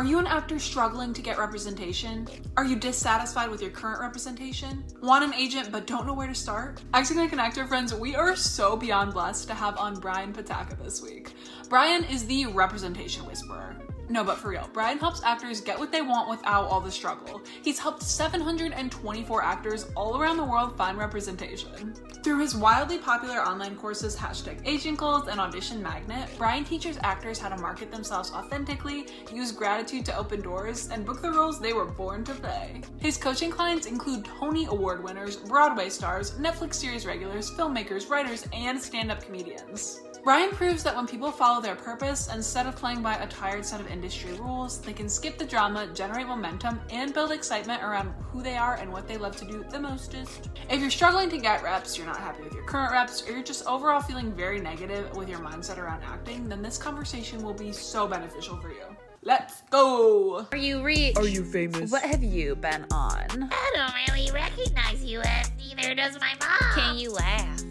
Are you an actor struggling to get representation? Are you dissatisfied with your current representation? Want an agent but don't know where to start? Acting like an actor friends, we are so beyond blessed to have on Brian Patacca this week. Brian is the representation whisperer. No, but for real, Brian helps actors get what they want without all the struggle. He's helped 724 actors all around the world find representation. Through his wildly popular online courses, hashtag Agent Goals and Audition Magnet, Brian teaches actors how to market themselves authentically, use gratitude to open doors, and book the roles they were born to play. His coaching clients include Tony Award winners, Broadway stars, Netflix series regulars, filmmakers, writers, and stand up comedians. Brian proves that when people follow their purpose, instead of playing by a tired set of industry rules, they can skip the drama, generate momentum, and build excitement around who they are and what they love to do the mostest. If you're struggling to get reps, you're not happy with your current reps, or you're just overall feeling very negative with your mindset around acting, then this conversation will be so beneficial for you. Let's go! Are you rich? Are you famous? What have you been on? I don't really recognize you, and neither does my mom. Can you laugh?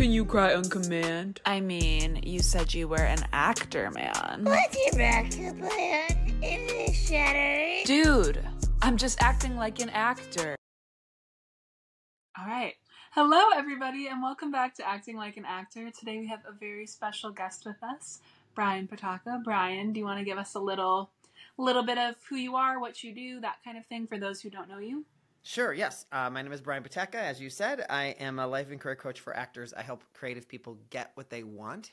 Can you cry on command? I mean, you said you were an actor, man. What's your backup plan? Is it shattered? Dude, I'm just acting like an actor. All right. Hello, everybody, and welcome back to Acting Like an Actor. Today we have a very special guest with us, Brian Patacca. Brian, do you want to give us a little, little bit of who you are, what you do, that kind of thing for those who don't know you? Sure, yes. Uh, my name is Brian Patacca. As you said, I am a life and career coach for actors. I help creative people get what they want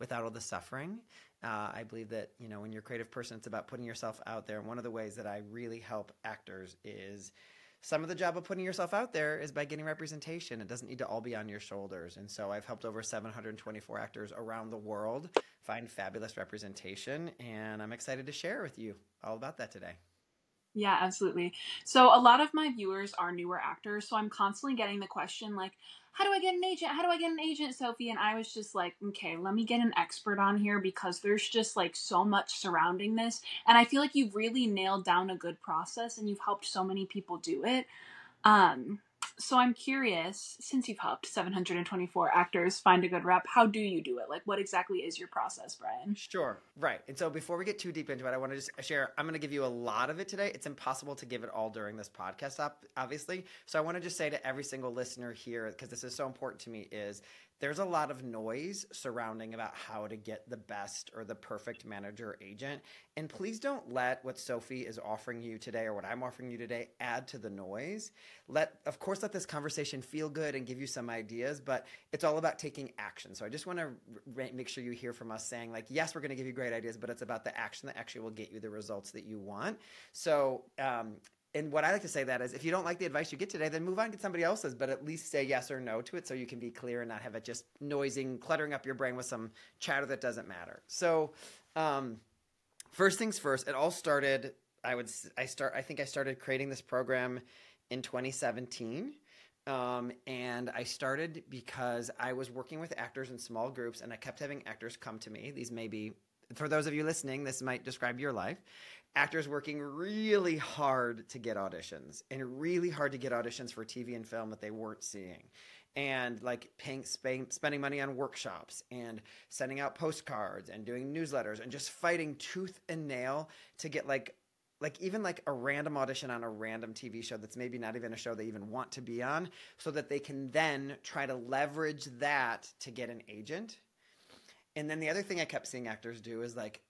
without all the suffering. Uh, I believe that, you know, when you're a creative person, it's about putting yourself out there. And one of the ways that I really help actors is some of the job of putting yourself out there is by getting representation. It doesn't need to all be on your shoulders. And so I've helped over 724 actors around the world find fabulous representation. And I'm excited to share with you all about that today. Yeah, absolutely. So a lot of my viewers are newer actors, so I'm constantly getting the question like, how do I get an agent? How do I get an agent, Sophie? And I was just like, okay, let me get an expert on here because there's just like so much surrounding this. And I feel like you've really nailed down a good process and you've helped so many people do it. Um, so I'm curious, since you've helped 724 actors find a good rep, how do you do it? Like, what exactly is your process, Brian? Sure, right. And so before we get too deep into it, I want to just share. I'm going to give you a lot of it today. It's impossible to give it all during this podcast, obviously. So I want to just say to every single listener here, because this is so important to me, is there's a lot of noise surrounding about how to get the best or the perfect manager agent. And please don't let what Sophie is offering you today or what I'm offering you today add to the noise. Let, of course, let this conversation feel good and give you some ideas, but it's all about taking action. So I just want to re- make sure you hear from us saying, like, yes, we're going to give you great ideas, but it's about the action that actually will get you the results that you want. So um, and what I like to say that is if you don't like the advice you get today, then move on and get somebody else's, but at least say yes or no to it so you can be clear and not have it just noising, cluttering up your brain with some chatter that doesn't matter. So, um, first things first, it all started. I would I start I think I started creating this program in 2017. Um, and I started because I was working with actors in small groups, and I kept having actors come to me. These may be, for those of you listening, this might describe your life actors working really hard to get auditions and really hard to get auditions for TV and film that they weren't seeing. And like paying, spending money on workshops and sending out postcards and doing newsletters and just fighting tooth and nail to get like like even like a random audition on a random TV show that's maybe not even a show they even want to be on so that they can then try to leverage that to get an agent. And then the other thing I kept seeing actors do is like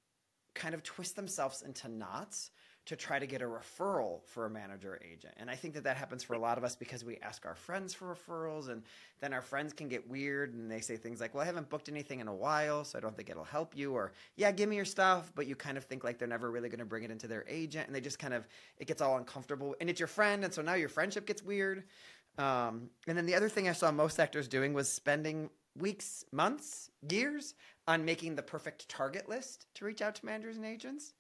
kind of twist themselves into knots to try to get a referral for a manager agent. And I think that that happens for a lot of us because we ask our friends for referrals and then our friends can get weird and they say things like, well, I haven't booked anything in a while, so I don't think it'll help you. Or, yeah, give me your stuff. But you kind of think like they're never really going to bring it into their agent. And they just kind of, it gets all uncomfortable. And it's your friend. And so now your friendship gets weird. Um, and then the other thing I saw most actors doing was spending weeks, months, years on making the perfect target list to reach out to managers and agents.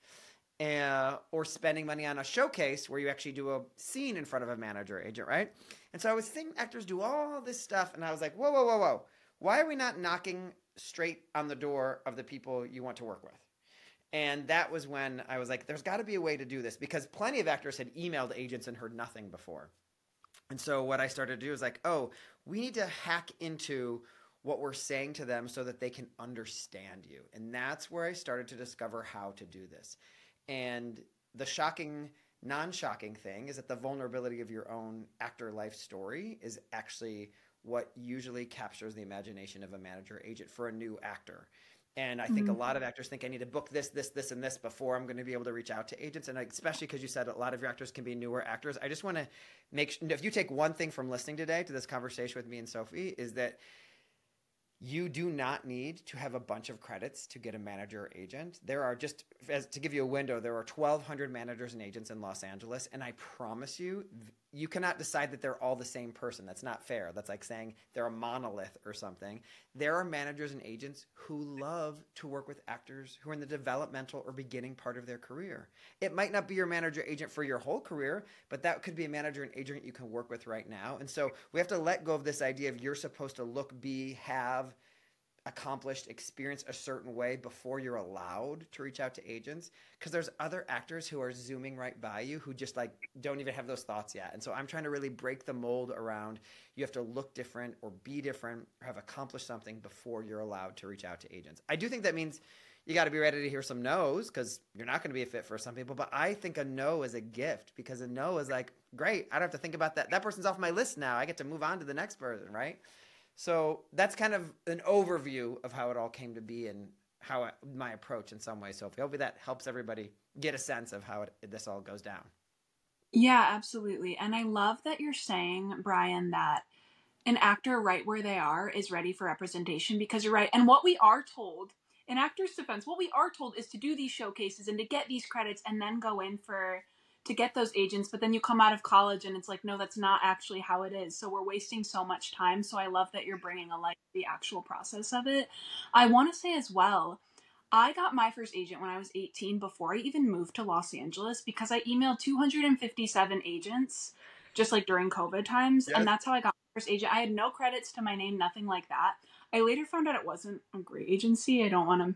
Uh, or spending money on a showcase where you actually do a scene in front of a manager agent, right? And so I was seeing actors do all this stuff, and I was like, whoa, whoa, whoa, whoa. Why are we not knocking straight on the door of the people you want to work with? And that was when I was like, there's got to be a way to do this because plenty of actors had emailed agents and heard nothing before. And so what I started to do is like, oh, we need to hack into what we're saying to them so that they can understand you. And that's where I started to discover how to do this. And the shocking, non shocking thing is that the vulnerability of your own actor life story is actually what usually captures the imagination of a manager agent for a new actor. And I think mm-hmm. a lot of actors think I need to book this, this, this, and this before I'm going to be able to reach out to agents. And especially because you said a lot of your actors can be newer actors, I just want to make sure if you take one thing from listening today to this conversation with me and Sophie, is that you do not need to have a bunch of credits to get a manager or agent. There are just, as, to give you a window, there are 1,200 managers and agents in Los Angeles. And I promise you, you cannot decide that they're all the same person. That's not fair. That's like saying they're a monolith or something. There are managers and agents who love to work with actors who are in the developmental or beginning part of their career. It might not be your manager agent for your whole career, but that could be a manager and agent you can work with right now. And so we have to let go of this idea of you're supposed to look, be, have, accomplished, experience a certain way before you're allowed to reach out to agents. Because there's other actors who are zooming right by you who just like don't even have those thoughts yet. And so I'm trying to really break the mold around you have to look different or be different or have accomplished something before you're allowed to reach out to agents. I do think that means you got to be ready to hear some no's because you're not going to be a fit for some people. But I think a no is a gift because a no is like, great, I don't have to think about that. That person's off my list now. I get to move on to the next person, right? So that's kind of an overview of how it all came to be and how I, my approach in some way. So hopefully that helps everybody get a sense of how it, this all goes down. Yeah, absolutely. And I love that you're saying, Brian, that an actor right where they are is ready for representation because you're right. And what we are told in actors' defense, what we are told is to do these showcases and to get these credits and then go in for to get those agents, but then you come out of college and it's like, no, that's not actually how it is. So we're wasting so much time. So I love that you're bringing a light to the actual process of it. I want to say as well, I got my first agent when I was 18 before I even moved to Los Angeles because I emailed 257 agents just like during COVID times. Yes. And that's how I got my first agent. I had no credits to my name, nothing like that. I later found out it wasn't a great agency. I don't want to,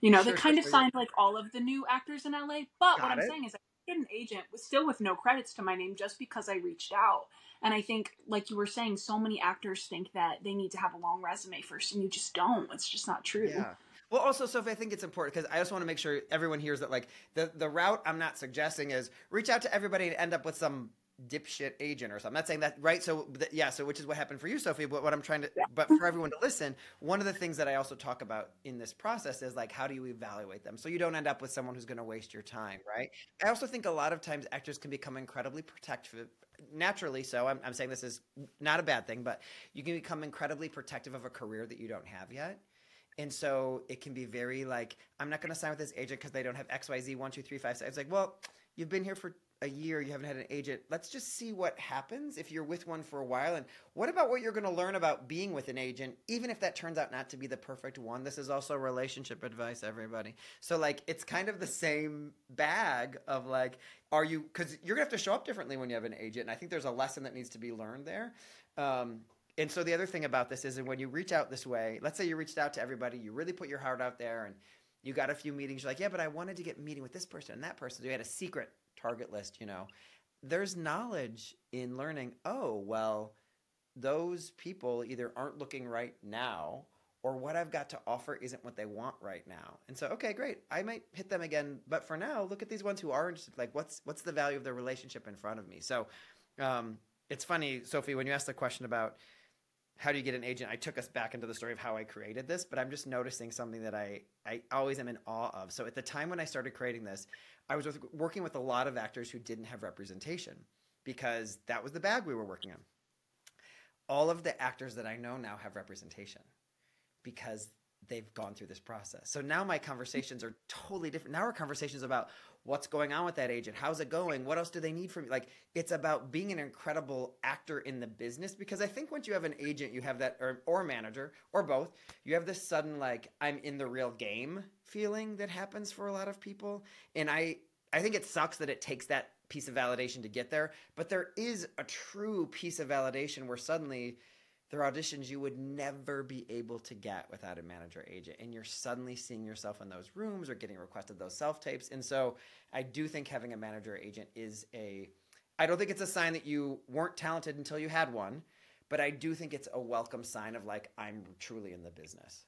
you know, sure, they kind of signed like all of the new actors in LA. But got what I'm it. saying is, I an agent was still with no credits to my name just because I reached out. And I think, like you were saying, so many actors think that they need to have a long resume first, and you just don't. It's just not true. Yeah. Well, also, Sophie, I think it's important because I just want to make sure everyone hears that, like, the, the route I'm not suggesting is reach out to everybody and end up with some dipshit agent or something. I'm not saying that, right? So, yeah, so which is what happened for you, Sophie. But what I'm trying to, yeah. but for everyone to listen, one of the things that I also talk about in this process is like, how do you evaluate them? So you don't end up with someone who's going to waste your time, right? I also think a lot of times actors can become incredibly protective. Naturally, so I'm, I'm saying this is not a bad thing, but you can become incredibly protective of a career that you don't have yet. And so it can be very like, I'm not going to sign with this agent because they don't have X, Y, Z, one, two, three, five, six. It's like, well, you've been here for a year you haven't had an agent let's just see what happens if you're with one for a while. And what about what you're going to learn about being with an agent even if that turns out not to be the perfect one? This is also relationship advice everybody. So like it's kind of the same bag of like are you because you're going to have to show up differently when you have an agent and i think there's a lesson that needs to be learned there. Um, and so the other thing about this is when you reach out this way let's say you reached out to everybody you really put your heart out there and you got a few meetings you're like yeah but i wanted to get meeting with this person and that person so you had a secret target list, you know, there's knowledge in learning, oh, well, those people either aren't looking right now or what I've got to offer isn't what they want right now. And so, okay, great. I might hit them again, but for now, look at these ones who are interested. Like, what's what's the value of the relationship in front of me? So, um, it's funny, Sophie, when you asked the question about how do you get an agent, I took us back into the story of how I created this, but I'm just noticing something that I I always am in awe of. So, at the time when I started creating this, I was with, working with a lot of actors who didn't have representation because that was the bag we were working on. All of the actors that I know now have representation because they've gone through this process. So now my conversations are totally different. Now our conversations about what's going on with that agent, how's it going, what else do they need from me? Like it's about being an incredible actor in the business because I think once you have an agent, you have that or or manager or both, you have this sudden like I'm in the real game feeling that happens for a lot of people. And I I think it sucks that it takes that piece of validation to get there, but there is a true piece of validation where suddenly there are auditions you would never be able to get without a manager agent and you're suddenly seeing yourself in those rooms or getting requested those self tapes and so i do think having a manager agent is a i don't think it's a sign that you weren't talented until you had one but i do think it's a welcome sign of like i'm truly in the business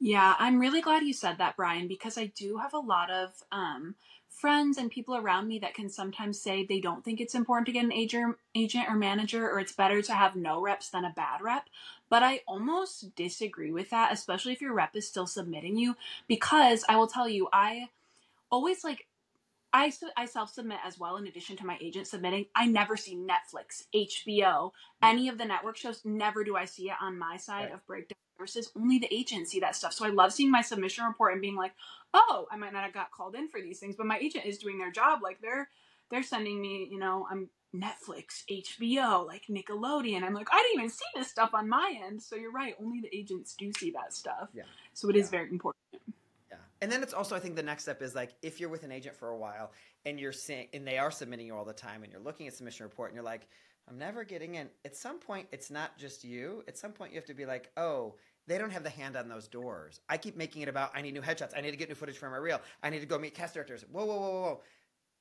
Yeah, I'm really glad you said that, Brian, because I do have a lot of um, friends and people around me that can sometimes say they don't think it's important to get an agent, agent or manager, or it's better to have no reps than a bad rep. But I almost disagree with that, especially if your rep is still submitting you, because I will tell you, I always like I, I self submit as well, in addition to my agent submitting. I never see Netflix, HBO, mm. any of the network shows. Never do I see it on my side Right. of breakdown services. Only the agents see that stuff. So I love seeing my submission report and being like, oh, I might not have got called in for these things, but my agent is doing their job. Like they're they're sending me, you know, I'm Netflix, HBO, like Nickelodeon. I'm like, I didn't even see this stuff on my end. So you're right. Only the agents do see that stuff. Yeah. So it is Yeah. very important. And then it's also, I think the next step is like if you're with an agent for a while and you're seeing, and they are submitting you all the time and you're looking at submission report and you're like, I'm never getting in. At some point, it's not just you. At some point, you have to be like, oh, they don't have the hand on those doors. I keep making it about, I need new headshots. I need to get new footage for my reel. I need to go meet cast directors. Whoa, whoa, whoa, whoa.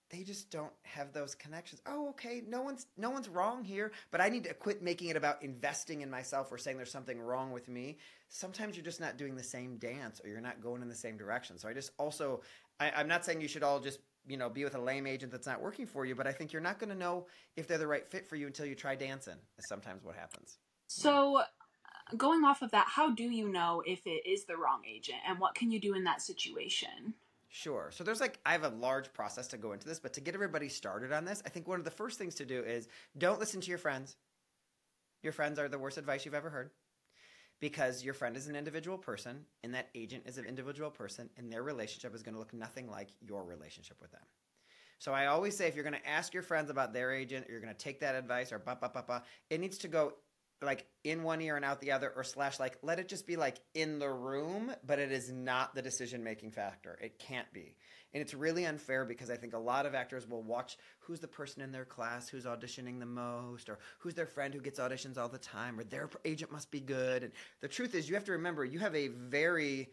They just don't have those connections. Oh, okay. No one's no one's wrong here, but I need to quit making it about investing in myself or saying there's something wrong with me sometimes you're just not doing the same dance or you're not going in the same direction. So I just also, I, I'm not saying you should all just, you know, be with a lame agent that's not working for you, but I think you're not going to know if they're the right fit for you until you try dancing, is sometimes what happens. So, going off of that, how do you know if it is the wrong agent and what can you do in that situation? Sure. So there's like, I have a large process to go into this, but to get everybody started on this, I think one of the first things to do is don't listen to your friends. Your friends are the worst advice you've ever heard because your friend is an individual person and that agent is an individual person and their relationship is going to look nothing like your relationship with them. So I always say if you're going to ask your friends about their agent, or you're going to take that advice or ba ba ba ba, it needs to go like in one ear and out the other, or slash like let it just be like in the room, but it is not the decision making factor. It can't be. And it's really unfair because I think a lot of actors will watch who's the person in their class who's auditioning the most, or who's their friend who gets auditions all the time, or their agent must be good. And the truth is, you have to remember you have a very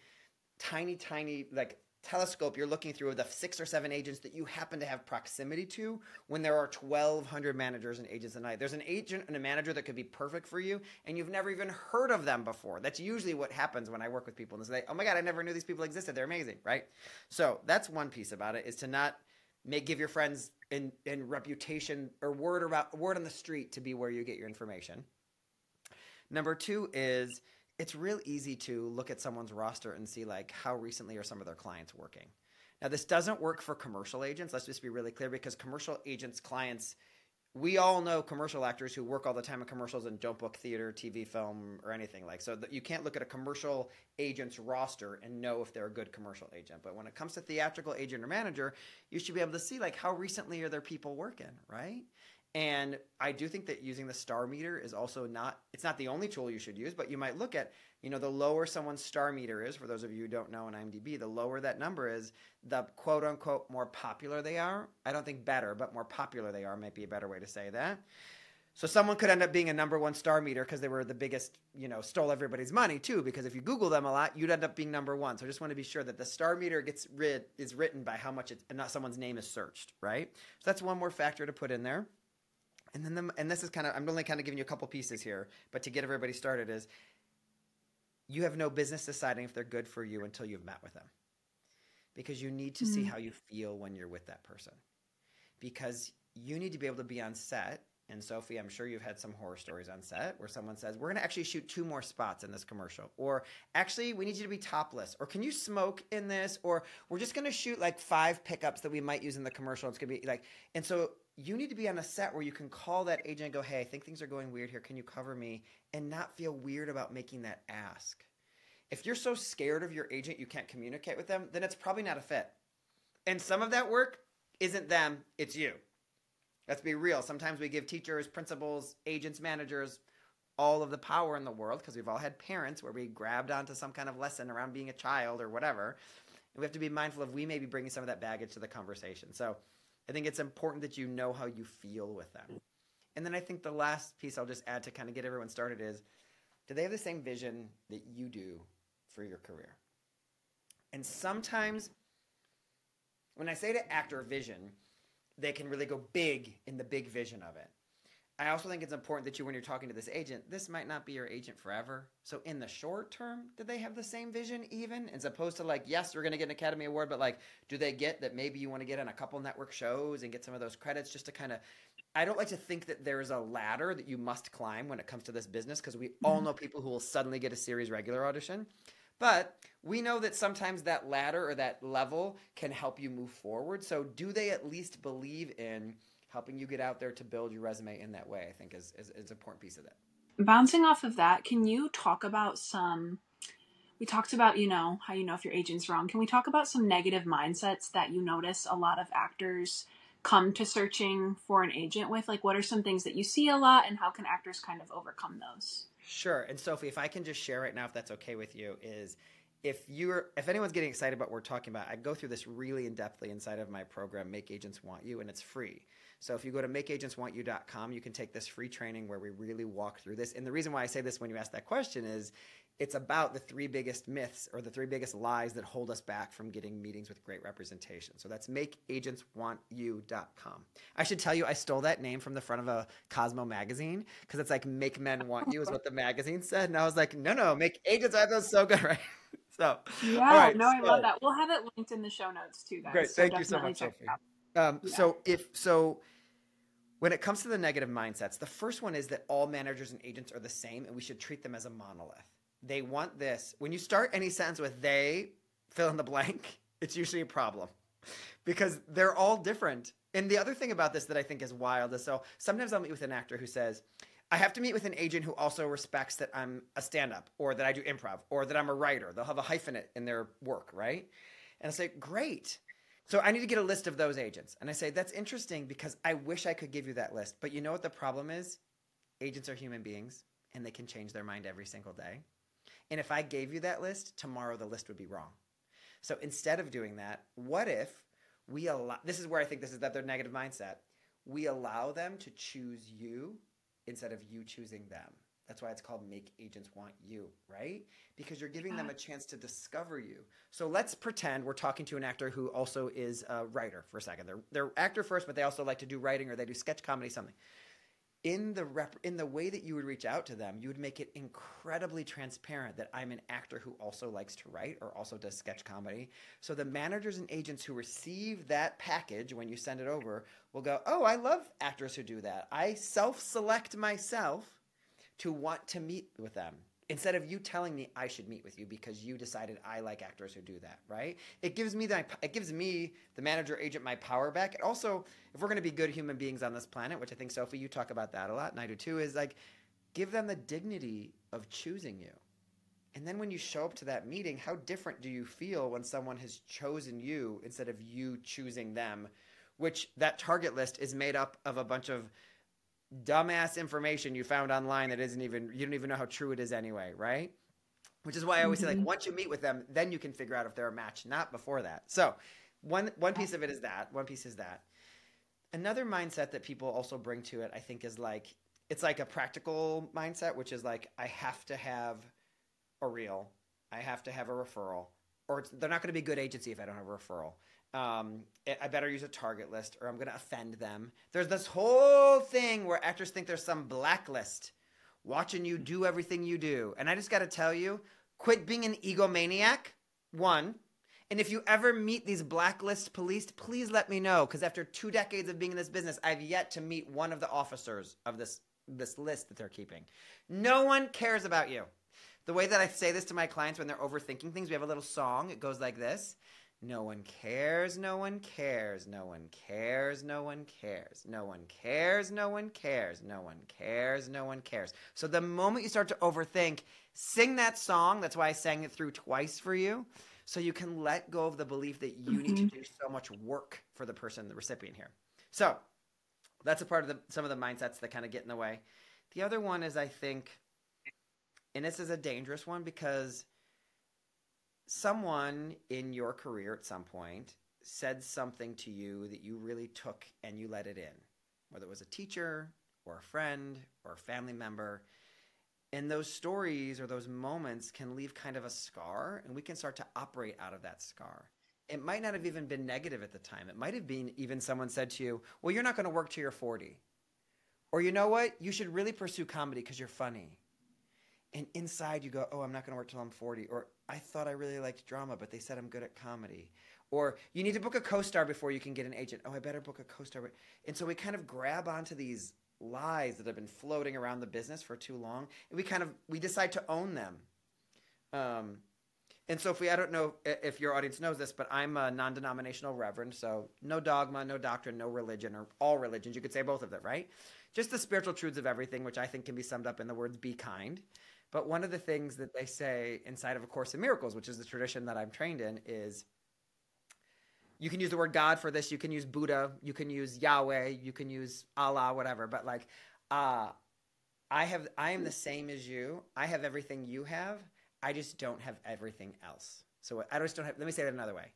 tiny, tiny, like telescope you're looking through the six or seven agents that you happen to have proximity to when there are 1200 managers and agents a night. There's an agent and a manager that could be perfect for you and you've never even heard of them before. That's usually what happens when i work with people and they say oh my god i never knew these people existed. They're amazing right? So that's one piece about it is to not make give your friends in, in reputation or word about word on the street to be where you get your information. Number two is it's real easy to look at someone's roster and see like how recently are some of their clients working. Now this doesn't work for commercial agents. Let's just be really clear because commercial agents clients we all know commercial actors who work all the time in commercials and don't book theater, TV, film, or anything like so. That you can't look at a commercial agent's roster and know if they're a good commercial agent. But when it comes to theatrical agent or manager, you should be able to see like how recently are their people working, right? And I do think that using the star meter is also not it's not the only tool you should use, but you might look at, you know, the lower someone's star meter is, for those of you who don't know in IMDb, the lower that number is, the quote unquote more popular they are. I don't think better, but more popular they are might be a better way to say that. So someone could end up being a number one star meter because they were the biggest, you know, stole everybody's money too. Because if you Google them a lot, you'd end up being number one. So I just want to be sure that the star meter gets rid is written by how much it's not someone's name is searched, right? So that's one more factor to put in there. And then the, and this is kind of I'm only kind of giving you a couple pieces here, but to get everybody started is you have no business deciding if they're good for you until you've met with them. Because you need to see Mm. how you feel when you're with that person. Because you need to be able to be on set. And Sophie, I'm sure you've had some horror stories on set where someone says, We're going to actually shoot two more spots in this commercial. Or actually, we need you to be topless. Or can you smoke in this? Or we're just going to shoot like five pickups that we might use in the commercial. It's going to be like, and so you need to be on a set where you can call that agent and go, Hey, I think things are going weird here. Can you cover me? And not feel weird about making that ask. If you're so scared of your agent you can't communicate with them, then it's probably not a fit. And some of that work isn't them, it's you. Let's be real. Sometimes we give teachers, principals, agents, managers all of the power in the world because we've all had parents where we grabbed onto some kind of lesson around being a child or whatever. And we have to be mindful of we may be bringing some of that baggage to the conversation. So I think it's important that you know how you feel with them. And then I think the last piece I'll just add to kind of get everyone started is do they have the same vision that you do for your career? And sometimes when I say to actor vision, they can really go big in the big vision of it. I also think it's important that you, when you're talking to this agent, this might not be your agent forever. So in the short term, do they have the same vision even? As opposed to like, yes, we're going to get an Academy Award, but like, do they get that maybe you want to get on a couple network shows and get some of those credits just to kind of I don't like to think that there's a ladder that you must climb when it comes to this business because we all mm-hmm. know people who will suddenly get a series regular audition. But we know that sometimes that ladder or that level can help you move forward. So do they at least believe in helping you get out there to build your resume in that way? I think is is, is an important piece of that. Bouncing off of that, can you talk about some we talked about, you know, how you know if your agent's wrong. Can we talk about some negative mindsets that you notice a lot of actors come to searching for an agent with? Like, what are some things that you see a lot, and how can actors kind of overcome those? Sure. And Sophie, if I can just share right now, if that's okay with you, is if you're if anyone's getting excited about what we're talking about, I go through this really in depthly inside of my program, Make Agents Want You, and it's free. So if you go to makeagentswantyou.com, you can take this free training where we really walk through this. And the reason why I say this when you ask that question is it's about the three biggest myths or the three biggest lies that hold us back from getting meetings with great representation. So that's makeagentswantyou.com. I should tell you, I stole that name from the front of a Cosmo magazine because it's like "Make Men Want You" is what the magazine said, and I was like, no, no, make agents. I thought so good, right? So yeah, no, I love that. We'll have it linked in the show notes too, guys. Great, so thank you so much, Sophie. Um, yeah. So if so. When it comes to the negative mindsets, the first one is that all managers and agents are the same and we should treat them as a monolith they want this. When you start any sentence with they, fill in the blank, it's usually a problem because they're all different. And the other thing about this that I think is wild is so sometimes I'll meet with an actor who says, I have to meet with an agent who also respects that I'm a stand up or that I do improv or that I'm a writer. They'll have a hyphenate in their work, right? And I say, great. So I need to get a list of those agents. And I say, that's interesting because I wish I could give you that list. But you know what the problem is? Agents are human beings and they can change their mind every single day. And if I gave you that list, tomorrow the list would be wrong. So instead of doing that, what if we allow this is where I think this is that their negative mindset. We allow them to choose you instead of you choosing them. That's why it's called Make Agents Want You, right? Because you're giving them uh-huh. a chance to discover you. So let's pretend we're talking to an actor who also is a writer for a second. They're, they're actor first, but they also like to do writing or they do sketch comedy, something in the rep- in the way that you would reach out to them, you would make it incredibly transparent that I'm an actor who also likes to write or also does sketch comedy. So the managers and agents who receive that package when you send it over will go, "Oh, I love actors who do that. I self-select myself to want to meet with them." instead of you telling me I should meet with you because you decided I like actors who do that, right? It gives me the it gives me the manager agent my power back. And also, if we're going to be good human beings on this planet, which I think Sophie you talk about that a lot and I do too, is like give them the dignity of choosing you. And then when you show up to that meeting, how different do you feel when someone has chosen you instead of you choosing them? Which that target list is made up of a bunch of dumbass information you found online that isn't even you don't even know how true it is anyway, right? Which is why I always mm-hmm. say like mm-hmm. once you meet with them, then you can figure out if they're a match, not before that. So one one piece of it is that. One piece is that. Another mindset that people also bring to it, I think, is like it's like a practical mindset, which is like I have to have a reel, I have to have a referral, or they're not going to be a good agency if I don't have a referral um, I better use a target list or I'm going to offend them. There's this whole thing where actors think there's some blacklist watching you do everything you do. And I just got to tell you, quit being an egomaniac, one. And if you ever meet these blacklist police, please let me know because after two decades of being in this business, I've yet to meet one of the officers of this this list that they're keeping. No one cares about you. The way that I say this to my clients when they're overthinking things, we have a little song. It goes like this. No one cares, no one cares, no one cares, no one cares, no one cares, no one cares, no one cares, no one cares. So the moment you start to overthink, sing that song. That's why I sang it through twice for you. So you can let go of the belief that you need to do so much work for the person, the recipient here. So that's a part of the, some of the mindsets that kind of get in the way. The other one is, I think, and this is a dangerous one because someone in your career at some point said something to you that you really took and you let it in, whether it was a teacher or a friend or a family member. And those stories or those moments can leave kind of a scar, and we can start to operate out of that scar. It might not have even been negative at the time. It might have been even someone said to you, Well, you're not going to work till you're 40. Or you know what? You should really pursue comedy because you're funny. And inside you go, oh, I'm not going to work till I'm 40. Or I thought I really liked drama, but they said I'm good at comedy. Or you need to book a co star before you can get an agent. Oh, I better book a co star. And so we kind of grab onto these lies that have been floating around the business for too long. And we kind of, we decide to own them. Um, and Sophie, I don't know if your audience knows this, but I'm a non denominational reverend. So no dogma, no doctrine, no religion, or all religions. You could say both of them, right? Just the spiritual truths of everything, which I think can be summed up in the words be kind. But one of the things that they say inside of A Course in Miracles, which is the tradition that I'm trained in, is you can use the word God for this. You can use Buddha. You can use Yahweh. You can use Allah, whatever. But like, uh, I have, I am the same as you. I have everything you have. I just don't have everything else. So I just don't have. Let me say that another way.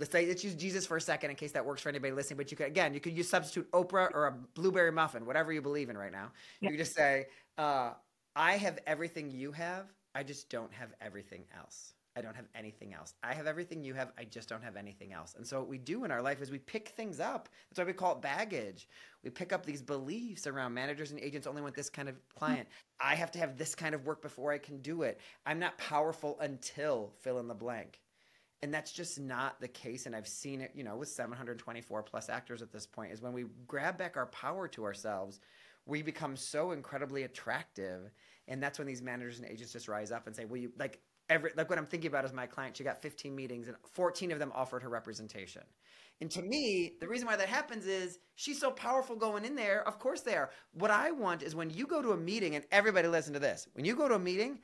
Let's say let's use Jesus for a second in case that works for anybody listening. But you could again, you could use substitute Oprah or a blueberry muffin, whatever you believe in right now. You could just say, uh, "I have everything you have. I just don't have everything else." I don't have anything else. I have everything you have. I just don't have anything else. And so what we do in our life is we pick things up. That's why we call it baggage. We pick up these beliefs around managers and agents only want this kind of client. I have to have this kind of work before I can do it. I'm not powerful until fill in the blank. And that's just not the case. And I've seen it, you know, with 724 plus actors at this point, is when we grab back our power to ourselves, we become so incredibly attractive. And that's when these managers and agents just rise up and say, Well, you like every like what I'm thinking about is my client. She got 15 meetings and 14 of them offered her representation. And to me, the reason why that happens is she's so powerful going in there. Of course they are. What I want is when you go to a meeting, and everybody listen to this. When you go to a meeting,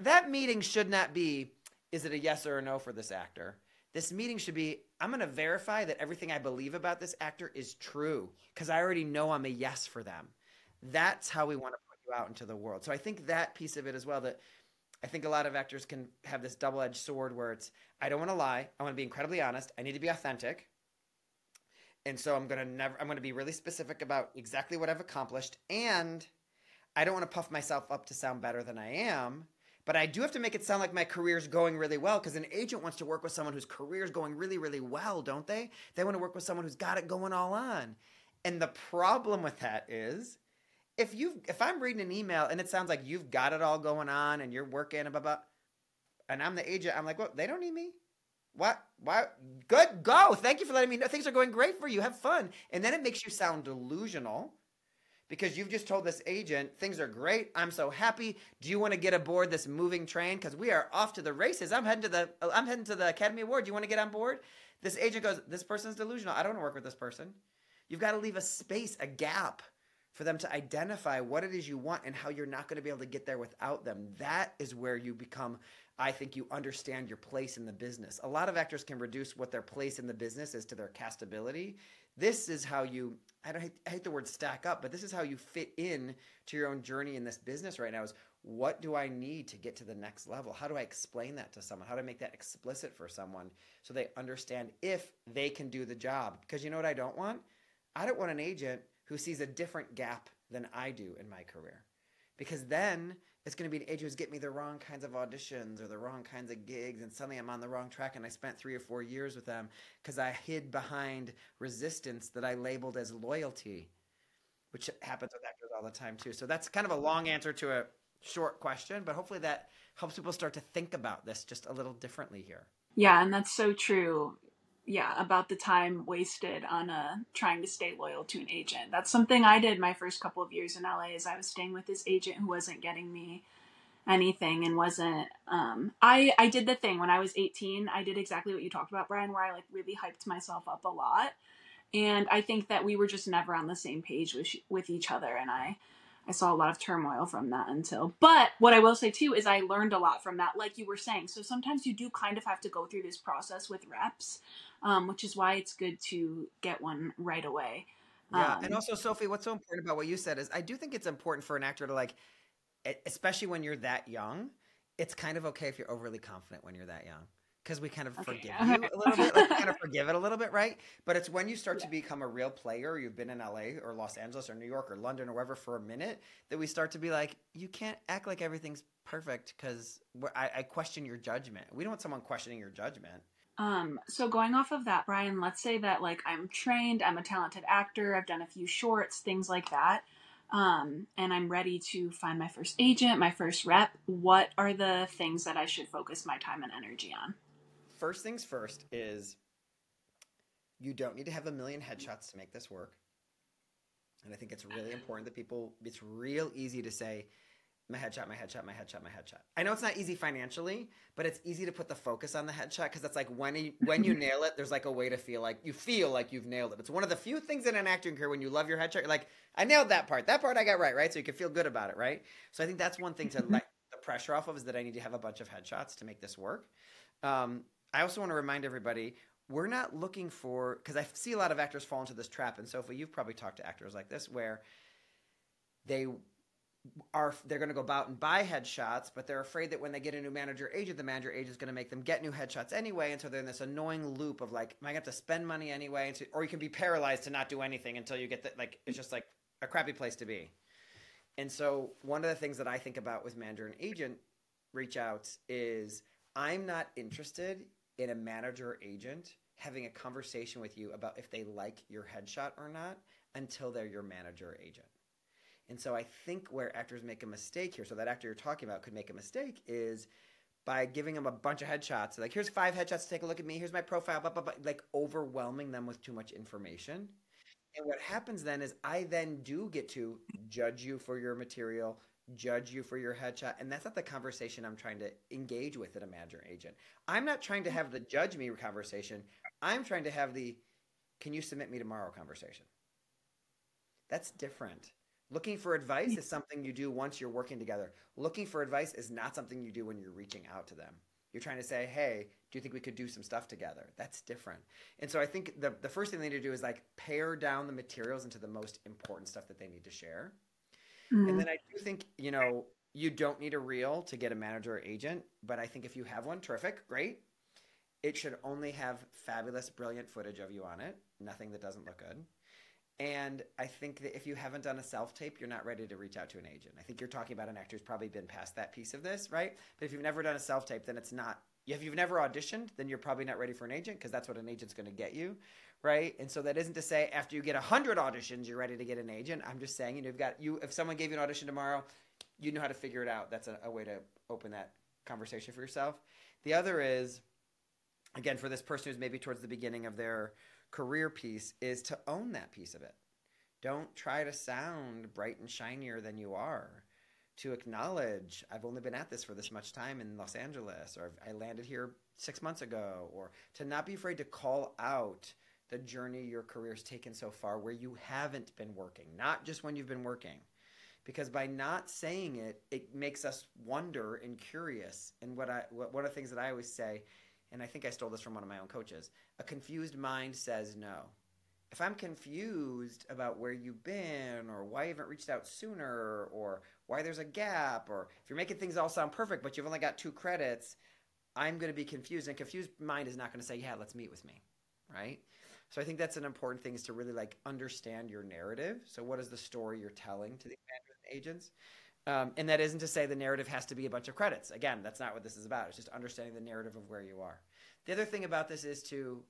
that meeting should not be, is it a yes or a no for this actor? This meeting should be, I'm going to verify that everything I believe about this actor is true because I already know I'm a yes for them. That's how we want to put you out into the world. So I think that piece of it as well that I think a lot of actors can have this double edged sword where it's, I don't want to lie. I want to be incredibly honest. I need to be authentic. And so I'm going to never, I'm going to be really specific about exactly what I've accomplished. And I don't want to puff myself up to sound better than I am. But I do have to make it sound like my career's going really well because an agent wants to work with someone whose career's going really, really well, don't they? They want to work with someone who's got it going all on. And the problem with that is if you if I'm reading an email and it sounds like you've got it all going on and you're working and blah blah, and I'm the agent, I'm like, well, they don't need me. What? Why? Good. Go. Thank you for letting me know. Things are going great for you. Have fun. And then it makes you sound delusional because you've just told this agent things are great. I'm so happy. Do you want to get aboard this moving train? Because we are off to the races. I'm heading to the I'm heading to the Academy Award. Do you want to get on board? This agent goes, This person's delusional. I don't want to work with this person. You've got to leave a space, a gap for them to identify what it is you want and how you're not going to be able to get there without them. That is where you become, I think, you understand your place in the business. A lot of actors can reduce what their place in the business is to their castability. This is how you, I don't I hate the word stack up, but this is how you fit in to your own journey in this business right now is what do I need to get to the next level? How do I explain that to someone? How do I make that explicit for someone so they understand if they can do the job? Because you know what I don't want? I don't want an agent – who sees a different gap than I do in my career. Because then it's going to be an agent who's getting me the wrong kinds of auditions or the wrong kinds of gigs, and suddenly I'm on the wrong track. And I spent three or four years with them because I hid behind resistance that I labeled as loyalty, which happens with actors all the time too. So that's kind of a long answer to a short question, but hopefully that helps people start to think about this just a little differently here. Yeah, and that's so true yeah, about the time wasted on uh, trying to stay loyal to an agent. That's something I did my first couple of years in LA. Is I was staying with this agent who wasn't getting me anything and wasn't. Um, I I did the thing when I was 18. I did exactly what you talked about, Brian, where I like really hyped myself up a lot, and I think that we were just never on the same page with with each other, and I I saw a lot of turmoil from that until. But what I will say too is I learned a lot from that, like you were saying. So sometimes you do kind of have to go through this process with reps, um, which is why it's good to get one right away. Yeah, Um, and also Sophie, what's so important about what you said is I do think it's important for an actor to like, especially when you're that young. It's kind of okay if you're overly confident when you're that young because we kind of Okay, forgive yeah. you a little bit, like, kind of forgive it a little bit, right? But it's when you start to become a real player, you've been in LA or Los Angeles or New York or London or wherever for a minute, that we start to be like, you can't act like everything's perfect because I, I question your judgment. We don't want someone questioning your judgment. Um, so going off of that, Brian, let's say that like I'm trained, I'm a talented actor, I've done a few shorts, things like that. Um, and I'm ready to find my first agent, my first rep. What are the things that I should focus my time and energy on? First things first is you don't need to have a million headshots to make this work. And I think it's really important that people, it's real easy to say, my headshot, my headshot, my headshot, my headshot. I know it's not easy financially, but it's easy to put the focus on the headshot because that's like when you, when you nail it, there's like a way to feel like you feel like you've nailed it. It's one of the few things in an acting career when you love your headshot, you're like, I nailed that part. That part I got right, right? So you can feel good about it, right? So I think that's one thing to let the pressure off of is that I need to have a bunch of headshots to make this work. Um, I also want to remind everybody we're not looking for because I see a lot of actors fall into this trap. And Sophie, you've probably talked to actors like this where they are they're going to go out and buy headshots, but they're afraid that when they get a new manager agent, the manager agent is going to make them get new headshots anyway, and so they're in this annoying loop of like, am I going to have to spend money anyway? So, or you can be paralyzed to not do anything until you get that. Like, it's just like a crappy place to be. And so, one of the things that I think about with manager and agent reach outs is I'm not interested in a manager agent having a conversation with you about if they like your headshot or not until they're your manager agent. And so I think where actors make a mistake here, so that actor you're talking about could make a mistake, is by giving them a bunch of headshots. Like, here's five headshots to take a look at me. Here's my profile, blah, blah, blah, like overwhelming them with too much information. And what happens then is I then do get to judge you for your material, judge you for your headshot. And that's not the conversation I'm trying to engage with a manager agent. I'm not trying to have the judge me conversation. I'm trying to have the can you submit me tomorrow conversation. That's different. Looking for advice is something you do once you're working together. Looking for advice is not something you do when you're reaching out to them. You're trying to say, hey, do you think we could do some stuff together? That's different. And so I think the, the first thing they need to do is like pare down the materials into the most important stuff that they need to share. Mm-hmm. And then I do think, you know, you don't need a reel to get a manager or agent, but I think if you have one, terrific, great. It should only have fabulous, brilliant footage of you on it, nothing that doesn't look good. And I think that if you haven't done a self tape, you're not ready to reach out to an agent. I think you're talking about an actor who's probably been past that piece of this, right? But if you've never done a self tape, then it's not. If you've never auditioned, then you're probably not ready for an agent because that's what an agent's going to get you, right? And so that isn't to say after you get hundred auditions, you're ready to get an agent. I'm just saying, you know, you've got you. If someone gave you an audition tomorrow, you know how to figure it out. That's a, a way to open that conversation for yourself. The other is, again, for this person who's maybe towards the beginning of their career piece, is to own that piece of it don't try to sound bright and shinier than you are. To acknowledge, I've only been at this for this much time in Los Angeles, or I landed here six months ago, or to not be afraid to call out the journey your career's taken so far where you haven't been working, not just when you've been working. Because by not saying it, it makes us wonder and curious. And what I, what, one of the things that I always say, and I think I stole this from one of my own coaches, a confused mind says no if I'm confused about where you've been or why you haven't reached out sooner or why there's a gap or if you're making things all sound perfect but you've only got two credits, I'm going to be confused. And confused mind is not going to say, yeah, let's meet with me. Right. So I think that's an important thing is to really like understand your narrative. So what is the story you're telling to the agents? Um, and that isn't to say the narrative has to be a bunch of credits. Again, that's not what this is about. It's just understanding the narrative of where you are. The other thing about this is to,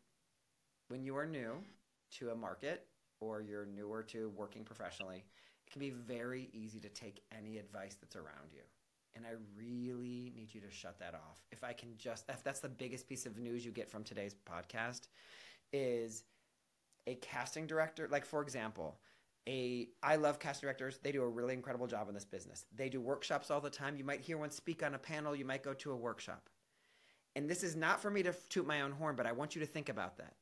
when you are new, to a market or you're newer to working professionally, it can be very easy to take any advice that's around you. And I really need you to shut that off. If I can just, if that's the biggest piece of news you get from today's podcast, is a casting director, like for example, a I love casting directors. They do a really incredible job in this business. They do workshops all the time. You might hear one speak on a panel, you might go to a workshop. And this is not for me to toot my own horn, but I want you to think about that.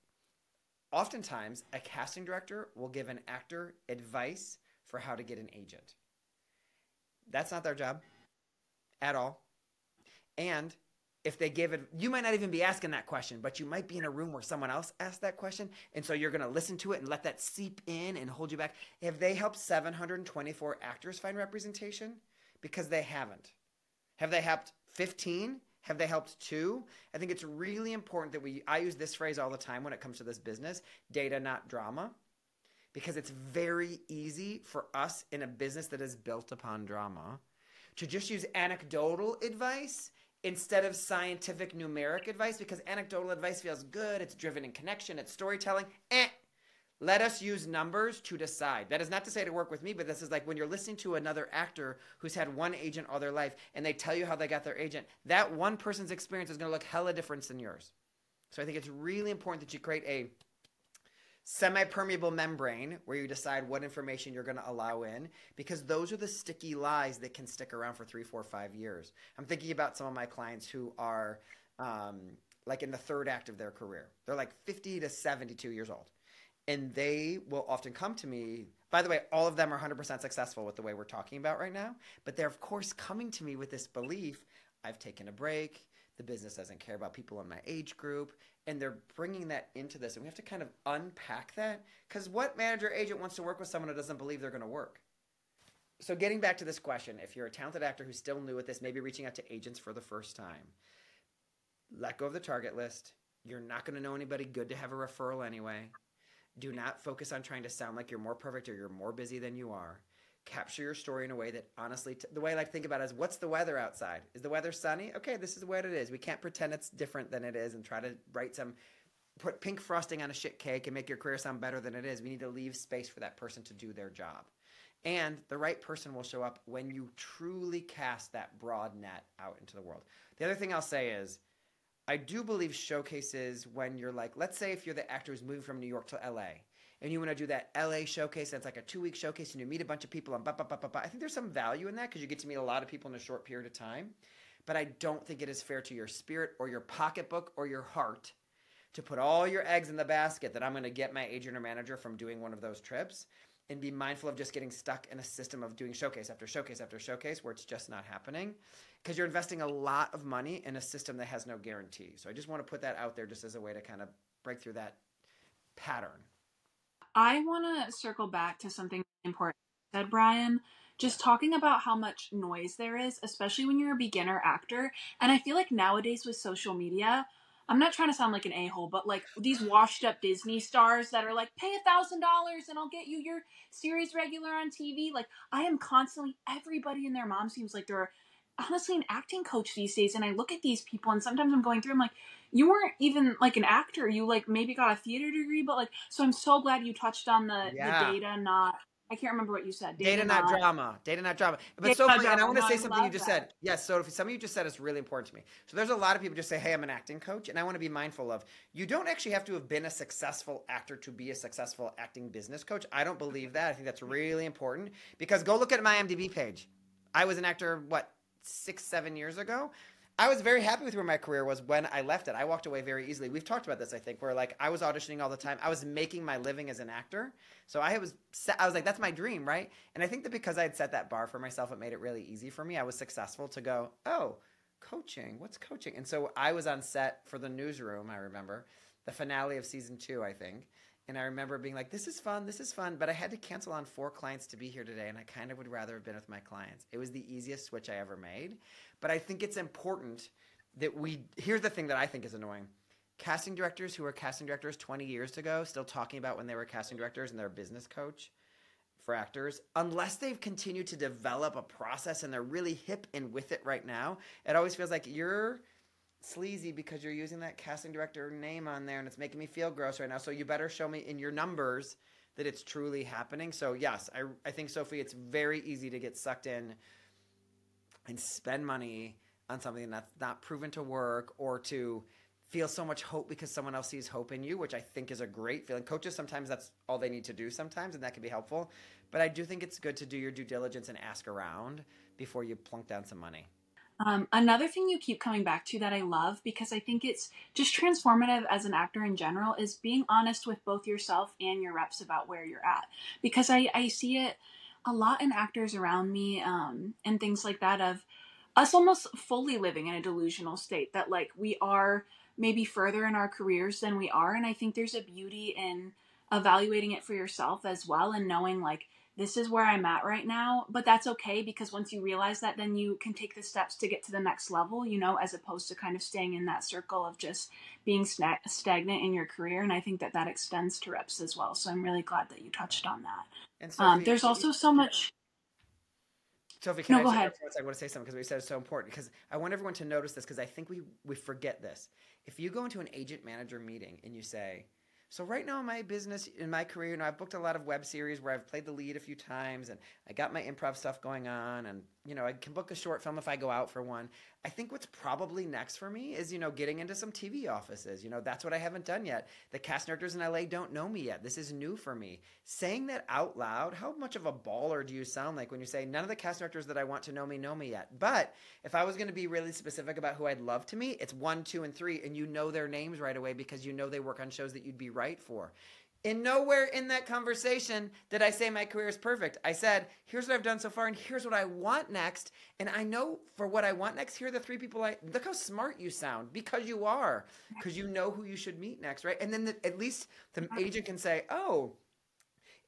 Oftentimes, a casting director will give an actor advice for how to get an agent. That's not their job at all. And if they give it, you might not even be asking that question, but you might be in a room where someone else asked that question. And so you're going to listen to it and let that seep in and hold you back. Have they helped 724 actors find representation? Because they haven't. Have they helped 15? Have they helped two I think it's really important that we, I use this phrase all the time when it comes to this business data, not drama, because it's very easy for us in a business that is built upon drama to just use anecdotal advice instead of scientific numeric advice because anecdotal advice feels good, it's driven in connection, it's storytelling. Eh. Let us use numbers to decide. That is not to say to work with me, but this is like when you're listening to another actor who's had one agent all their life and they tell you how they got their agent, that one person's experience is going to look hella different than yours. So I think it's really important that you create a semi-permeable membrane where you decide what information you're going to allow in because those are the sticky lies that can stick around for three four five years. I'm thinking about some of my clients who are um, like in the third act of their career. They're like 50 to 72 years old and they will often come to me. By the way all of them are 100% successful with the way we're talking about right now but they're of course coming to me with this belief i've taken a break the business doesn't care about people in my age group and they're bringing that into this and we have to kind of unpack that because what manager agent wants to work with someone who doesn't believe they're going to work? So getting back to this question if you're a talented actor who's still new at this maybe reaching out to agents for the first time let go of the target list. You're not going to know anybody good to have a referral anyway. Do not focus on trying to sound like you're more perfect or you're more busy than you are capture your story in a way that honestly t- the way i like to think about it is what's the weather outside? Is the weather sunny? Okay this is what it is. We can't pretend it's different than it is and try to write some put pink frosting on a shit cake and make your career sound better than it is. We need to leave space for that person to do their job. And the right person will show up when you truly cast that broad net out into the world. The other thing i'll say is i do believe showcases when you're like let's say if you're the actor who's moving from new york to la and you want to do that LA showcase that's like a two week showcase and you meet a bunch of people and blah, blah, blah, blah, blah. I think there's some value in that because you get to meet a lot of people in a short period of time. But I don't think it is fair to your spirit or your pocketbook or your heart to put all your eggs in the basket that I'm going to get my agent or manager from doing one of those trips and be mindful of just getting stuck in a system of doing showcase after showcase after showcase where it's just not happening because you're investing a lot of money in a system that has no guarantee. So I just want to put that out there just as a way to kind of break through that pattern. I want to circle back to something important said, Brian. Just talking about how much noise there is, especially when you're a beginner actor. And I feel like nowadays with social media, I'm not trying to sound like an a hole, but like these washed up Disney stars that are like, pay a thousand dollars and I'll get you your series regular on TV. Like, I am constantly, everybody and their mom seems like they're honestly an acting coach these days. And I look at these people and sometimes I'm going through, I'm like, you weren't even like an actor. You like maybe got a theater degree, but like, so I'm so glad you touched on the, Yeah. the data, not, I can't remember what you said. Data, not, drama. Data, not drama. But Data, so, not and I want to say something you just that. said. Yes, so if some of you just said is really important to me. So there's a lot of people just say, "Hey, I'm an acting coach," and I want to be mindful of. You don't actually have to have been a successful actor to be a successful acting business coach. I don't believe that. I think that's really important because go look at my IMDb page. I was an actor what six, seven years ago. I was very happy with where my career was when I left it. I walked away very easily. We've talked about this, I think, where like I was auditioning all the time. I was making my living as an actor. So I was I was like, that's my dream, right? And I think that because I had set that bar for myself, it made it really easy for me. I was successful to go, oh, coaching. What's coaching? And so I was on set for the newsroom, I remember, the finale of season two, I think. And I remember being like, this is fun, this is fun. But I had to cancel on four clients to be here today. And I kind of would rather have been with my clients. It was the easiest switch I ever made. But I think it's important that we, here's the thing that I think is annoying. Casting directors who were casting directors 20 years ago, still talking about when they were casting directors and they're business coach for actors, unless they've continued to develop a process and they're really hip and with it right now, it always feels like you're sleazy because you're using that casting director name on there and it's making me feel gross right now. So you better show me in your numbers that it's truly happening. So yes, I, I think Sophie, it's very easy to get sucked in and spend money on something that's not proven to work or to feel so much hope because someone else sees hope in you, which I think is a great feeling. Coaches sometimes that's all they need to do sometimes, and that can be helpful. But I do think it's good to do your due diligence and ask around before you plunk down some money. Um, another thing you keep coming back to that I love because I think it's just transformative as an actor in general is being honest with both yourself and your reps about where you're at. Because I, I see it a lot in actors around me um, and things like that of us almost fully living in a delusional state that like we are maybe further in our careers than we are. And I think there's a beauty in evaluating it for yourself as well and knowing like this is where I'm at right now, but that's okay because once you realize that, then you can take the steps to get to the next level, you know, as opposed to kind of staying in that circle of just being stagnant in your career. And I think that that extends to reps as well. So I'm really glad that you touched on that. And Um, there's also so much. Sophie, can No, I go just ahead. I want to say something because we said it's so important because I want everyone to notice this because I think we we forget this. If you go into an agent manager meeting and you say, "So right now in my business, in my career, you know, I've booked a lot of web series where I've played the lead a few times, and I got my improv stuff going on, and you know, I can book a short film if I go out for one." I think what's probably next for me is you know getting into some TV offices. You know, that's what I haven't done yet. The cast directors in LA don't know me yet. This is new for me. Saying that out loud, how much of a baller do you sound like when you say none of the cast directors that I want to know me know me yet? But if I was going to be really specific about who I'd love to meet, it's one, two, and three, and you know their names right away because you know they work on shows that you'd be right for. In nowhere in that conversation did I say my career is perfect. I said, here's what I've done so far, and here's what I want next. And I know for what I want next, here are the three people I look how smart you sound because you are, because you know who you should meet next, right? And then the, at least the agent can say, oh,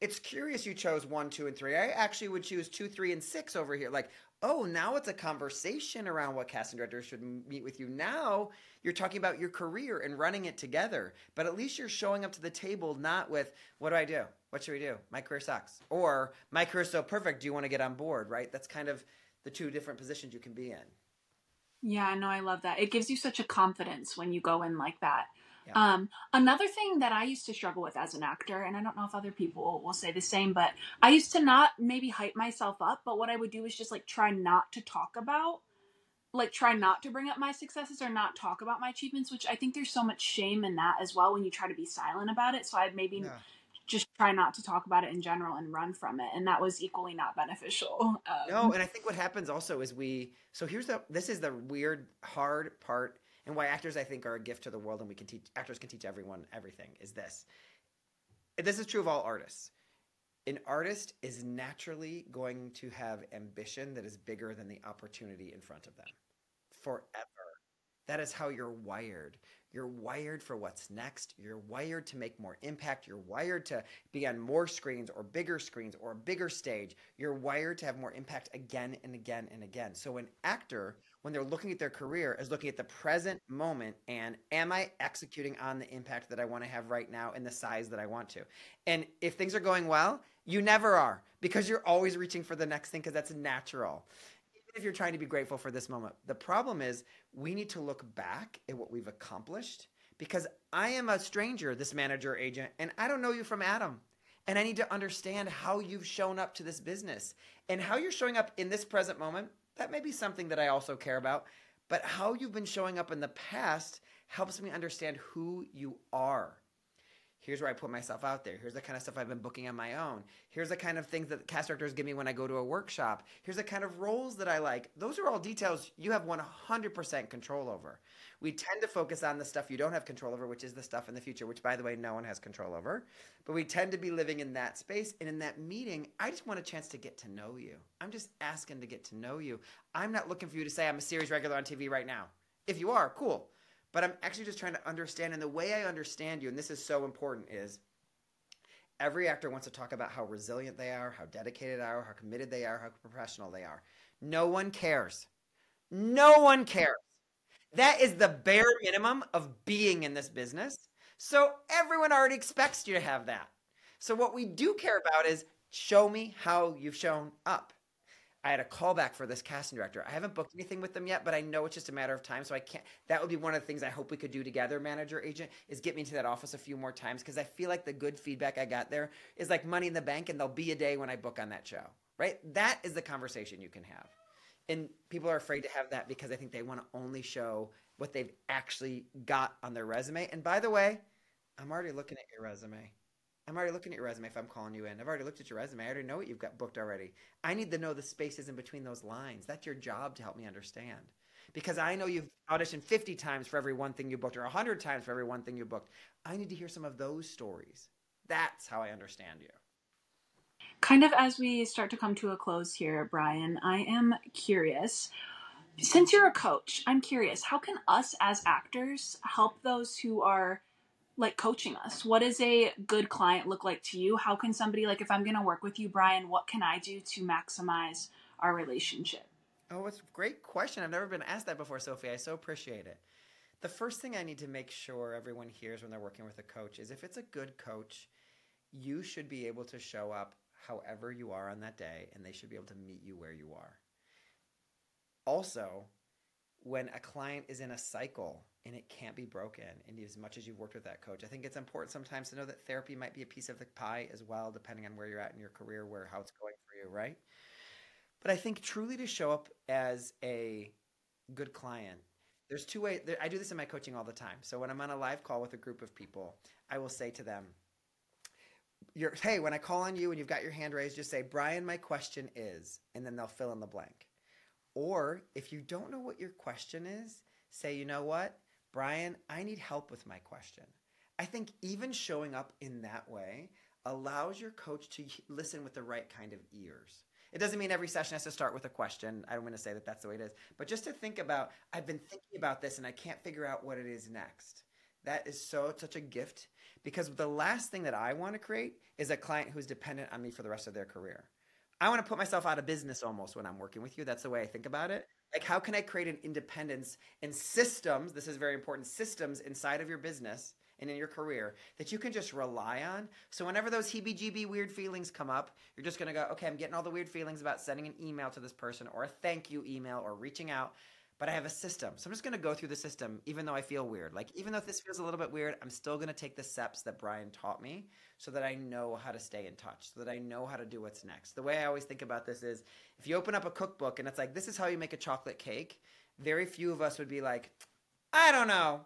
it's curious you chose one, two, and three. I actually would choose two, three, and six over here. Like, oh, now it's a conversation around what casting directors should meet with you. Now you're talking about your career and running it together. But at least you're showing up to the table not with, what do I do? What should we do? My career sucks. Or my career's so perfect. Do you want to get on board? Right? That's kind of the two different positions you can be in. Yeah, no, I love that. It gives you such a confidence when you go in like that. Yeah. Um, another thing that I used to struggle with as an actor, and I don't know if other people will say the same, but I used to not maybe hype myself up, but what I would do is just like try not to talk about, like try not to bring up my successes or not talk about my achievements, which I think there's so much shame in that as well when you try to be silent about it. So I'd maybe Yeah. just try not to talk about it in general and run from it, and that was equally not beneficial. Um, No, and I think what happens also is we. So here's the. This is the weird, hard part, and why actors I think are a gift to the world, and we can teach actors can teach everyone everything. Is this? This is true of all artists. An artist is naturally going to have ambition that is bigger than the opportunity in front of them, forever. That is how you're wired. You're wired for what's next. You're wired to make more impact. You're wired to be on more screens or bigger screens or a bigger stage. You're wired to have more impact again and again and again. So, an actor, when they're looking at their career, is looking at the present moment and am I executing on the impact that I want to have right now in the size that I want to? And if things are going well, you never are because you're always reaching for the next thing because that's natural if you're trying to be grateful for this moment. The problem is we need to look back at what we've accomplished because I am a stranger, this manager agent, and I don't know you from Adam. And I need to understand how you've shown up to this business and how you're showing up in this present moment. That may be something that I also care about, but how you've been showing up in the past helps me understand who you are. Here's where I put myself out there. Here's the kind of stuff I've been booking on my own. Here's the kind of things that cast directors give me when I go to a workshop. Here's the kind of roles that I like. Those are all details you have 100% control over. We tend to focus on the stuff you don't have control over, which is the stuff in the future, which, by the way, no one has control over. But we tend to be living in that space. And in that meeting, I just want a chance to get to know you. I'm just asking to get to know you. I'm not looking for you to say I'm a series regular on TV right now. If you are, cool but I'm actually just trying to understand. And the way I understand you, and this is so important, is every actor wants to talk about how resilient they are, how dedicated they are, how committed they are, how professional they are. No one cares. No one cares. That is the bare minimum of being in this business. So everyone already expects you to have that. So what we do care about is show me how you've shown up. I had a callback for this casting director. I haven't booked anything with them yet, but I know it's just a matter of time. So I can't. That would be one of the things I hope we could do together, manager agent, is get me into that office a few more times because I feel like the good feedback I got there is like money in the bank, and there'll be a day when I book on that show. Right? That is the conversation you can have, and people are afraid to have that because I think they want to only show what they've actually got on their resume. And by the way, I'm already looking at your resume. I'm already looking at your resume if I'm calling you in. I've already looked at your resume. I already know what you've got booked already. I need to know the spaces in between those lines. That's your job to help me understand. Because I know you've auditioned 50 times for every one thing you booked or 100 times for every one thing you booked. I need to hear some of those stories. That's how I understand you. Kind of as we start to come to a close here, Brian, I am curious. Since you're a coach, I'm curious, how can us as actors help those who are like coaching us? What does a good client look like to you? How can somebody like if I'm going to work with you, Brian, what can I do to maximize our relationship? Oh, it's a great question. I've never been asked that before, Sophie. I so appreciate it. The first thing I need to make sure everyone hears when they're working with a coach is if it's a good coach, you should be able to show up however you are on that day, and they should be able to meet you where you are. Also, when a client is in a cycle and it can't be broken, and as much as you've worked with that coach, I think it's important sometimes to know that therapy might be a piece of the pie as well, depending on where you're at in your career, where how it's going for you, right? But I think truly to show up as a good client, there's two ways. I do this in my coaching all the time. So when I'm on a live call with a group of people, I will say to them, hey, when I call on you and you've got your hand raised, just say, Brian, my question is, and then they'll fill in the blank. Or if you don't know what your question is, say, you know what, Brian, I need help with my question. I think even showing up in that way allows your coach to listen with the right kind of ears. It doesn't mean every session has to start with a question. I don't want to say that that's the way it is, but just to think about, I've been thinking about this and I can't figure out what it is next. That is so such a gift because the last thing that I want to create is a client who's dependent on me for the rest of their career. I want to put myself out of business almost when I'm working with you. That's the way I think about it. Like, how can I create an independence and systems? This is very important systems inside of your business and in your career that you can just rely on. So, whenever those heebie jeebie weird feelings come up, you're just going to go, okay, I'm getting all the weird feelings about sending an email to this person or a thank you email or reaching out but I have a system. So I'm just going to go through the system, even though I feel weird. Like, even though this feels a little bit weird, I'm still going to take the steps that Brian taught me so that I know how to stay in touch, so that I know how to do what's next. The way I always think about this is if you open up a cookbook and it's like, this is how you make a chocolate cake, very few of us would be like, I don't know.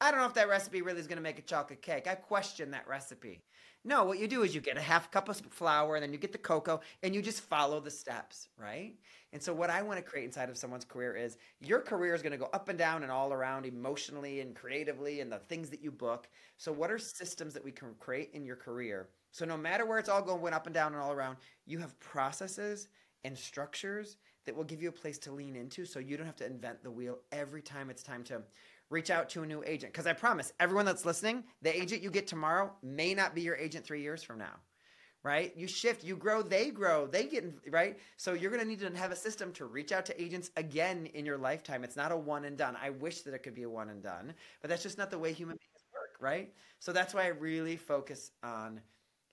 I don't know if that recipe really is going to make a chocolate cake. I question that recipe. No, what you do is you get a half cup of flour and then you get the cocoa and you just follow the steps, right? And so, what I want to create inside of someone's career is your career is going to go up and down and all around emotionally and creatively and the things that you book. So, what are systems that we can create in your career? So, no matter where it's all going went up and down and all around, you have processes and structures that will give you a place to lean into so you don't have to invent the wheel every time it's time to reach out to a new agent. Because I promise everyone that's listening, the agent you get tomorrow may not be your agent three years from now right? You shift, you grow, they grow, they get, right? So you're going to need to have a system to reach out to agents again in your lifetime. It's not a one and done. I wish that it could be a one and done, but that's just not the way human beings work, right? So that's why I really focus on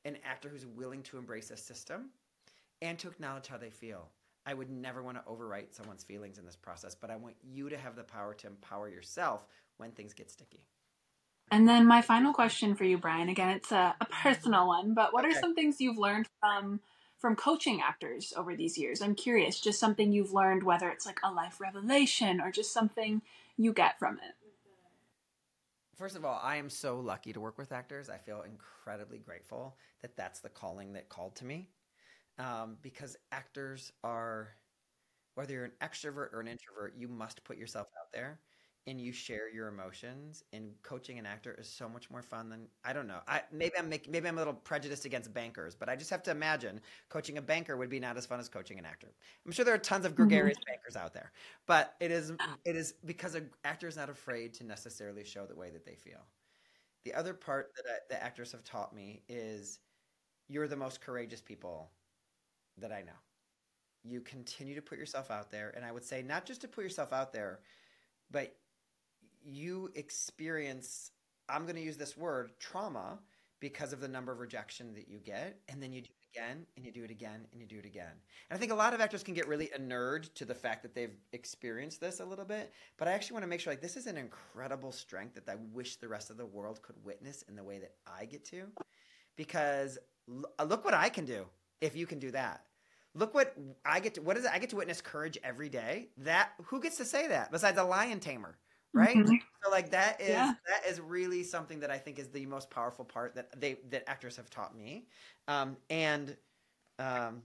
an actor who's willing to embrace a system and to acknowledge how they feel. I would never want to overwrite someone's feelings in this process, but I want you to have the power to empower yourself when things get sticky. And then my final question for you, Brian. Again, it's a, a personal one, but what Okay. are some things you've learned from from coaching actors over these years? I'm curious, just something you've learned, whether it's like a life revelation or just something you get from it. First of all, I am so lucky to work with actors. I feel incredibly grateful that that's the calling that called to me. Um, because actors are, whether you're an extrovert or an introvert, you must put yourself out there and you share your emotions. And coaching an actor is so much more fun than I don't know. I maybe I'm making maybe I'm a little prejudiced against bankers, but I just have to imagine coaching a banker would be not as fun as coaching an actor. I'm sure there are tons of gregarious bankers out there, but it is it is because an actor is not afraid to necessarily show the way that they feel. The other part that I, the actors have taught me is you're the most courageous people that I know. You continue to put yourself out there, and I would say not just to put yourself out there, but you experience. I'm going to use this word trauma because of the number of rejection that you get, and then you do it again, and you do it again, and you do it again. And I think a lot of actors can get really inured to the fact that they've experienced this a little bit, but I actually want to make sure like this is an incredible strength that I wish the rest of the world could witness in the way that I get to, because look what I can do if you can do that. Look what I get to. What is it? I get to witness courage every day. That who gets to say that besides a lion tamer, right? Mhm. So like that is Yeah. that is really something that I think is the most powerful part that they that actors have taught me, um, and um,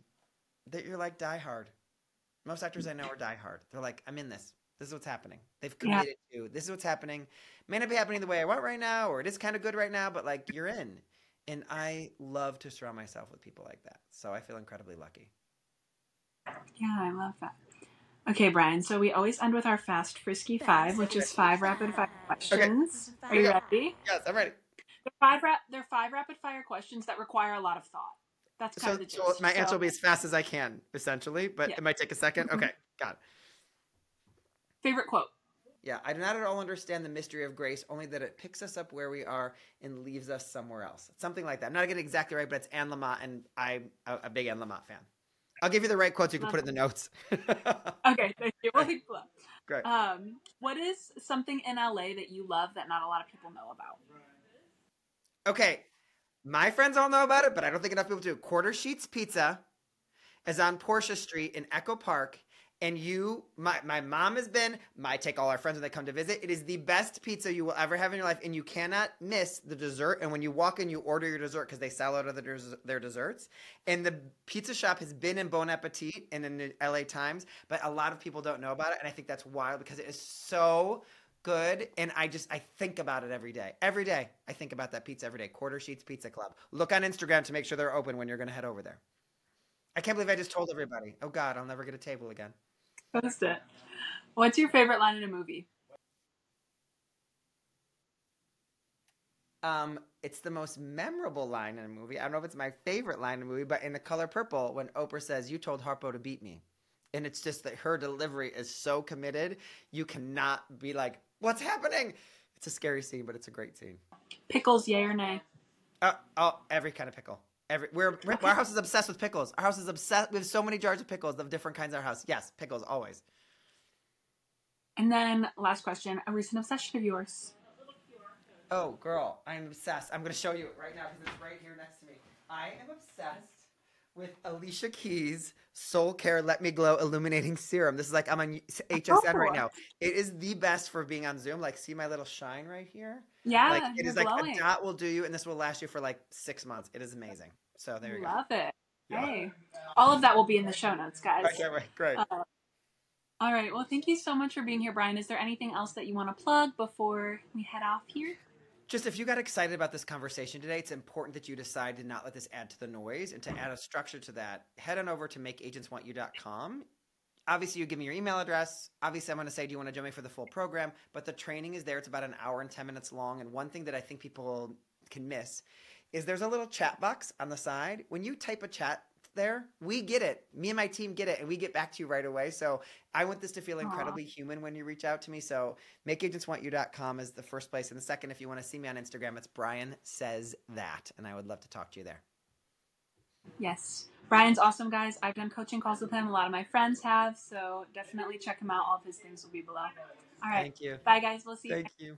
that you're like die hard. Most actors I know are die hard. They're like, I'm in this. This is what's happening. They've Yeah. committed to this is what's happening. May not be happening the way I want right now, or it is kind of good right now, but like you're in. And I love to surround myself with people like that. So I feel incredibly lucky. Yeah, I love that. Okay, Brian. So we always end with our fast frisky five, which is five rapid fire questions. Are you ready? Yes, I'm ready. They're five rap. They're five rapid fire questions that require a lot of thought. That's kind So, of the so my answer So- will be as fast as I can, essentially, but Yeah. it might take a 2nd Mhm. Okay, got it. favorite quote. Yeah, I do not at all understand the mystery of grace, only that it picks us up where we are and leaves us somewhere else. Something like that. I'm not getting exactly right, but it's Anne Lamott, and I'm a, big Anne Lamott fan. I'll give you the right quotes. You can put it in the notes. Okay, thank you. We'll link below. Great. Um, what is something in LA that you love that not a lot of people know about? Okay, my friends all know about it, but I don't think enough people do. Quarter Sheets Pizza is on Portia Street in Echo Park. And you, my, my mom has been, I take all our friends when they come to visit. It is the best pizza you will ever have in your life. And you cannot miss the dessert. And when you walk in, you order your dessert because they sell out of the des- their desserts. And the pizza shop has been in Bon Appetit and in the LA Times, but a lot of people don't know about it. And I think that's wild because it is so good and i just i think about it every day every day i think about that pizza every day quarter sheets pizza club look on instagram to make sure they're open when you're going to head over there i can't believe i just told everybody oh god i'll never get a table again Post it. What's your favorite line in a movie? um it's the most memorable line in a movie i don't know if it's my favorite line in a movie but in the color purple when oprah says you told harpo to beat me and it's just that her delivery is so committed you cannot be like what's happening it's a scary scene but it's a great scene Pickles, yay or nay? Uh, oh, every kind of pickle. Every we're, our house is obsessed with pickles. Our house is obsessed. We have so many jars of pickles of different kinds in our house. Yes, pickles always. And then last question, a recent obsession of yours. Oh, girl, I'm obsessed. I'm gonna show you it right now because it's right here next to me. I am obsessed with Alicia Keys Soul Care Let Me Glow Illuminating Serum. This is like I'm on HSN right Oh. now. It is the best for being on Zoom. Like, see my little shine right here. Yeah, like it is like a dot will do you, and this will last you for like six months. It is amazing. So there you go. Love it. Yeah. Hey, all of that will be in the show notes, guys. Okay, right, great. Uh, All right. Well, thank you so much for being here, Brian. Is there anything else that you want to plug before we head off here? Just if you got excited about this conversation today, it's important that you decide to not let this add to the noise and to add a structure to that. Head on over to makeagentswantyou.com. Obviously, you give me your email address. Obviously, I'm going to say, do you want to join me for the full program? But the training is there. It's about an hour and 10 minutes long. And one thing that I think people can miss is there's a little chat box on the side. When you type a chat there, we get it. Me and my team get it, and we get back to you right away. So I want this to feel incredibly human when you reach out to me. So makeagentswantyou.com is the first place. And the second, if you want to see me on Instagram, it's Brian Says That. And I would love to talk to you there. Yes. Brian's awesome, guys. I've done coaching calls with him. A lot of my friends have. So definitely check him out. All of his things will be below. All right. Thank you. Bye, guys. We'll see you. Thank you.